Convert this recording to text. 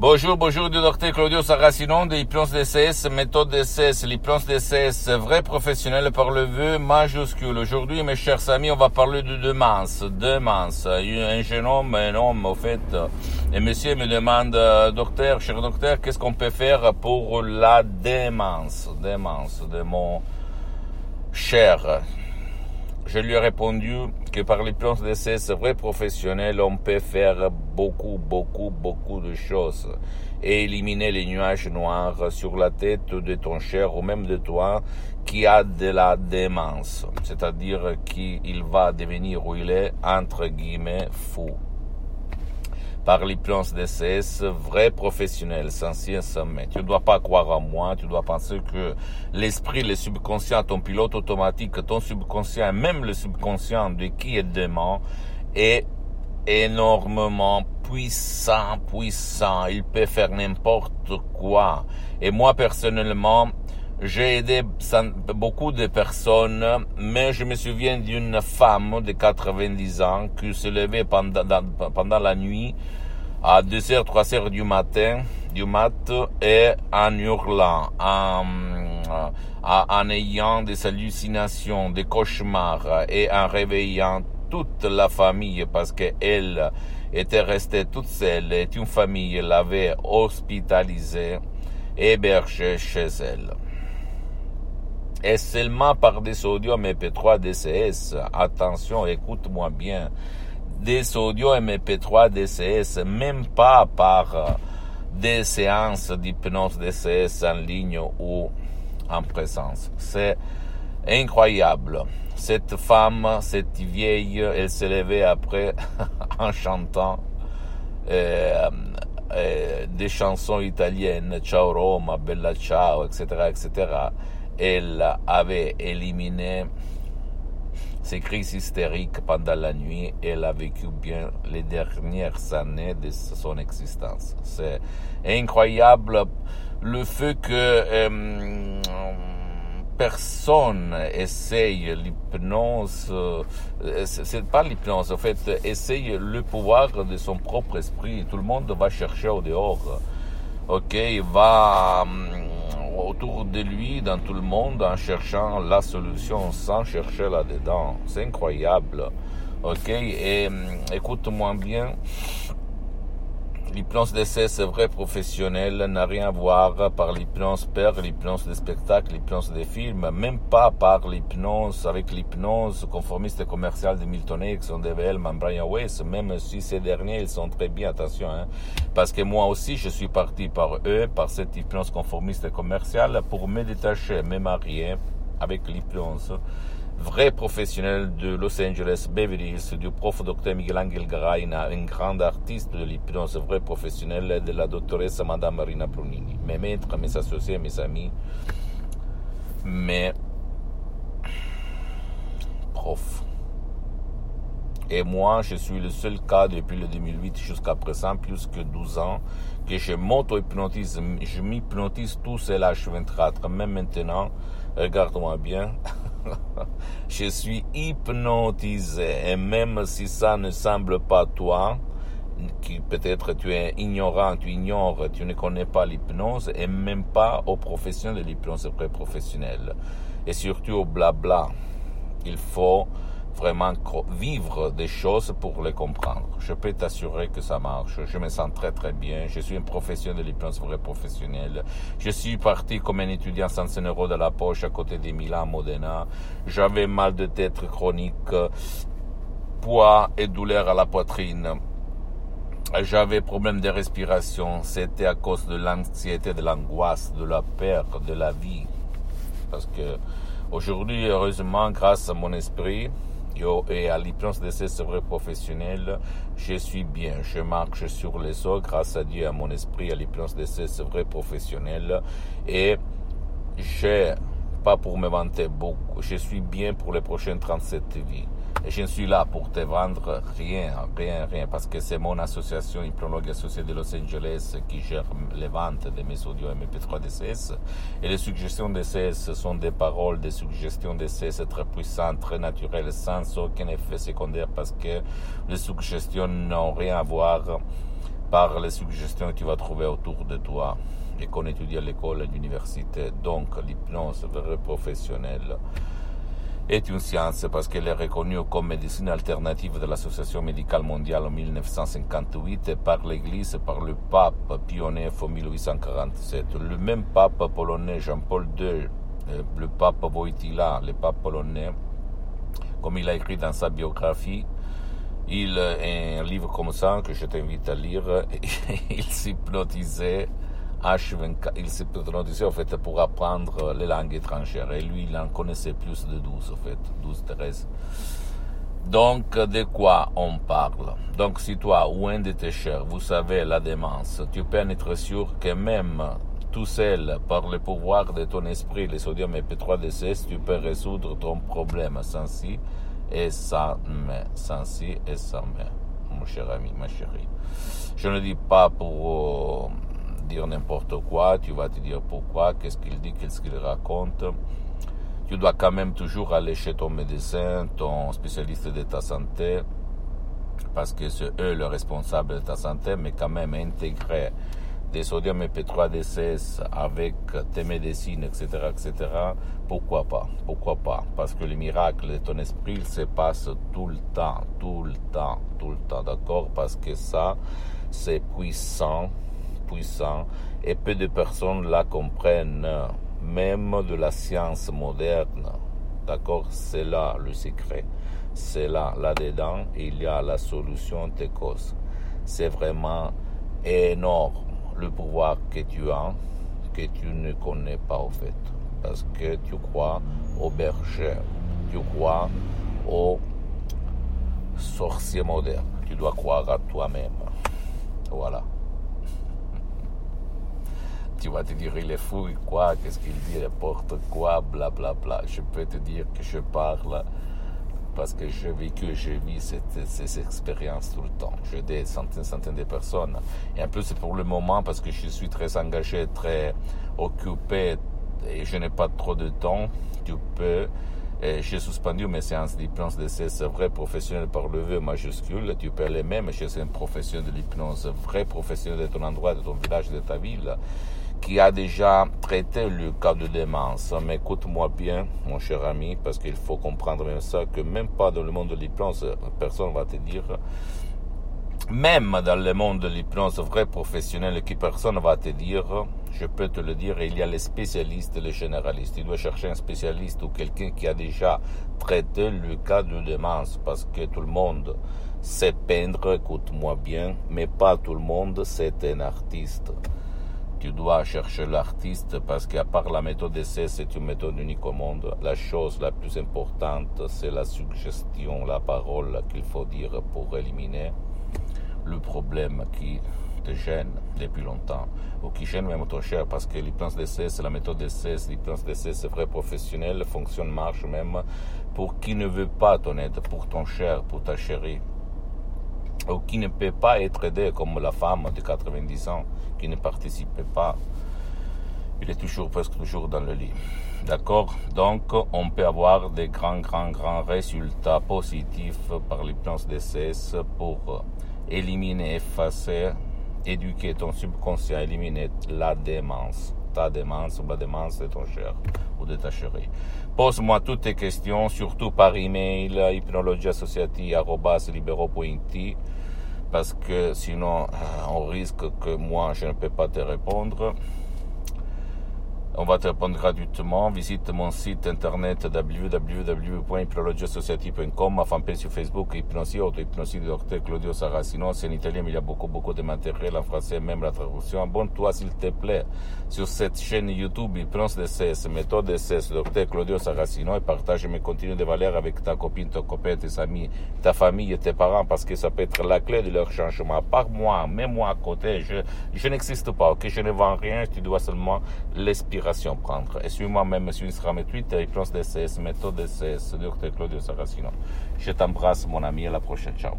Bonjour, bonjour du docteur Claudio Saracino de l'hypnose DCS, méthode DCS, l'hypnose DCS, vrai professionnel par le vœu majuscule. Aujourd'hui, mes chers amis, on va parler de démence, démence. Un jeune homme, un homme, au fait, et monsieur me demande, docteur, cher docteur, qu'est-ce qu'on peut faire pour la démence, démence de mon cher je lui ai répondu que par l'hypnose de ces vrais professionnels, on peut faire beaucoup, beaucoup, beaucoup de choses et éliminer les nuages noirs sur la tête de ton cher ou même de toi qui a de la démence, c'est-à-dire qu'il va devenir ou il est entre guillemets fou par l'hypnose DCS, vrai professionnel, censé sommet. Tu ne dois pas croire en moi, tu dois penser que l'esprit, le subconscient, ton pilote automatique, ton subconscient, même le subconscient de qui est dément, est énormément puissant, puissant. Il peut faire n'importe quoi. Et moi, personnellement, j'ai aidé beaucoup de personnes, mais je me souviens d'une femme de 90 ans qui se levait pendant, pendant la nuit à 2h, 3h du matin, du mat, et en hurlant, en, en ayant des hallucinations, des cauchemars, et en réveillant toute la famille parce qu'elle était restée toute seule et une famille l'avait hospitalisée, hébergée chez elle et seulement par des audios MP3 DCS. Attention, écoute-moi bien. Des audios MP3 DCS, même pas par euh, des séances d'hypnose DCS en ligne ou en présence. C'est incroyable. Cette femme, cette vieille, elle s'est levée après en chantant euh, euh, des chansons italiennes, Ciao Roma, Bella Ciao, etc., etc elle avait éliminé ses crises hystériques pendant la nuit. Elle a vécu bien les dernières années de son existence. C'est incroyable le fait que euh, personne essaye l'hypnose, euh, c'est pas l'hypnose, en fait, essaye le pouvoir de son propre esprit. Tout le monde va chercher au dehors. Ok, va autour de lui, dans tout le monde, en cherchant la solution sans chercher là-dedans. C'est incroyable. Ok Et hum, écoute-moi bien. L'hypnose d'essai, c'est vrai professionnel, n'a rien à voir par l'hypnose père, l'hypnose des spectacles, l'hypnose des films, même pas par l'hypnose, avec l'hypnose conformiste et commerciale de Milton Erickson, de Hellman, Brian Weiss, même si ces derniers, ils sont très bien, attention, hein, parce que moi aussi, je suis parti par eux, par cette hypnose conformiste commerciale, pour me détacher, me marier avec l'hypnose vrai professionnel de Los Angeles, Beverly Hills, du prof Dr Miguel Angel Garaina, un grand artiste de l'hypnose, vrai professionnel de la doctoresse Madame Marina Brunini. Mes maîtres, mes associés, mes amis, mes profs. Et moi, je suis le seul cas depuis le 2008 jusqu'à présent, plus que 12 ans, que je m'auto-hypnotise. Je m'hypnotise tout seul à H24. Même maintenant, regarde-moi bien. je suis hypnotisé. Et même si ça ne semble pas toi, qui peut-être tu es ignorant, tu ignores, tu ne connais pas l'hypnose et même pas aux professionnels de l'hypnose pré-professionnelle. Et surtout au blabla. Il faut vraiment vivre des choses pour les comprendre. Je peux t'assurer que ça marche. Je me sens très très bien. Je suis un professionnel de l'hypnose vrai professionnel. Je suis parti comme un étudiant sans un euro de la poche à côté de Milan, Modena. J'avais mal de tête chronique, poids et douleur à la poitrine. J'avais problème de respiration. C'était à cause de l'anxiété, de l'angoisse, de la peur, de la vie. Parce que aujourd'hui, heureusement, grâce à mon esprit, et à l'hypnose de ces œuvres professionnelles, je suis bien. Je marche sur les eaux grâce à Dieu, à mon esprit, à l'hypnose de ces œuvres professionnelles. Et j'ai, pas pour me vanter beaucoup, je suis bien pour les prochaines 37 vies. Je ne suis là pour te vendre rien, rien, rien, parce que c'est mon association Hypnologue Associée de Los Angeles qui gère les ventes de mes audios MP3 DCS. Et les suggestions DCS sont des paroles, des suggestions DCS très puissantes, très naturelles, sans aucun effet secondaire, parce que les suggestions n'ont rien à voir par les suggestions que tu vas trouver autour de toi et qu'on étudie à l'école et à l'université. Donc l'hypnose vraie professionnelle est une science parce qu'elle est reconnue comme médecine alternative de l'Association médicale mondiale en 1958 par l'Église par le pape IX en 1847. Le même pape polonais Jean-Paul II, euh, le pape Wojtyla, le pape polonais, comme il a écrit dans sa biographie, il, un livre comme ça que je t'invite à lire, il s'hypnotisait H24, il s'hypnotisait en fait pour apprendre les langues étrangères et lui il en connaissait plus de 12 en fait, 12, 13. Donc de quoi on parle? Donc si toi ou un de tes chers, vous savez la démence, tu peux en être sûr que même tout seul, par le pouvoir de ton esprit, le sodium et P3DCS, tu peux résoudre ton problème sans si et sans mais, sans si et sans mais, mon cher ami, ma chérie. Je ne dis pas pour euh, dire n'importe quoi, tu vas te dire pourquoi, qu'est-ce qu'il dit, qu'est-ce qu'il raconte. Tu dois quand même toujours aller chez ton médecin, ton spécialiste de ta santé, parce que c'est eux le responsable de ta santé, mais quand même intégrer des sodium et P3DCS avec tes médecines, etc., etc., pourquoi pas Pourquoi pas? Parce que le miracle de ton esprit se passe tout le temps, tout le temps, tout le temps, d'accord? Parce que ça, c'est puissant, puissant, et peu de personnes la comprennent, même de la science moderne, d'accord C'est là le secret, c'est là, là-dedans, il y a la solution des causes. C'est vraiment énorme le pouvoir que tu as, que tu ne connais pas au fait. Parce que tu crois au berger, tu crois au sorcier moderne. Tu dois croire à toi-même. Voilà. Tu vas te dire, il est fou, quoi, qu'est-ce qu'il dit, n'importe quoi, blablabla. Bla, bla. Je peux te dire que je parle parce que j'ai vécu, j'ai vu ces expériences tout le temps. J'ai des centaines, centaines de personnes. Et en plus, pour le moment, parce que je suis très engagé, très occupé et je n'ai pas trop de temps, tu peux j'ai suspendu mes séances d'hypnose de ces vrais professionnels par le V majuscule. Tu peux les mêmes chez un professionnel de l'hypnose, vrai professionnel de ton endroit, de ton village, de ta ville qui a déjà traité le cas de démence. Mais écoute-moi bien, mon cher ami, parce qu'il faut comprendre même ça, que même pas dans le monde de l'hypnose, personne va te dire, même dans le monde de l'hypnose vrai professionnel, qui personne va te dire, je peux te le dire, il y a les spécialistes les généralistes. Tu dois chercher un spécialiste ou quelqu'un qui a déjà traité le cas de démence, parce que tout le monde sait peindre, écoute-moi bien, mais pas tout le monde c'est un artiste tu dois chercher l'artiste parce qu'à part la méthode d'essai, c'est une méthode unique au monde. La chose la plus importante, c'est la suggestion, la parole qu'il faut dire pour éliminer le problème qui te gêne depuis longtemps. Ou qui gêne même ton cher parce que l'hypnose d'essai, c'est la méthode d'essai, l'hypnose d'essai, c'est vrai professionnel, fonctionne, marche même pour qui ne veut pas ton aide, pour ton cher, pour ta chérie ou qui ne peut pas être aidé comme la femme de 90 ans qui ne participait pas. Il est toujours, presque toujours dans le lit. D'accord? Donc, on peut avoir des grands, grands, grands résultats positifs par l'hypnose DCS pour éliminer, effacer, éduquer ton subconscient, éliminer la démence, ta démence ou la démence de ton cher ou de ta chérie. Pose-moi toutes tes questions, surtout par email, hypnologiassociative.libero.it parce que sinon euh, on risque que moi je ne peux pas te répondre. On va te répondre gratuitement. Visite mon site internet www.hypnologiassociative.com, ma fanpage sur Facebook, Hypnosie, auto-hypnosie de Dr Claudio Saracino. C'est en italien, mais il y a beaucoup, beaucoup de matériel en français, même la traduction. Abonne-toi, s'il te plaît, sur cette chaîne YouTube, Hypnose DCS, méthode DCS, Dr Claudio Saracino, et partage mes contenus de valeur avec ta copine, ton copain, tes amis, ta famille et tes parents, parce que ça peut être la clé de leur changement. Par moi, mets-moi à côté, je, je n'existe pas, ok? Je ne vends rien, tu dois seulement prendre. Et suis-moi même sur Instagram et Twitter, Hypnose DCS, méthode DCS, Dr Claudio Saracino. Je t'embrasse, mon ami, à la prochaine. Ciao.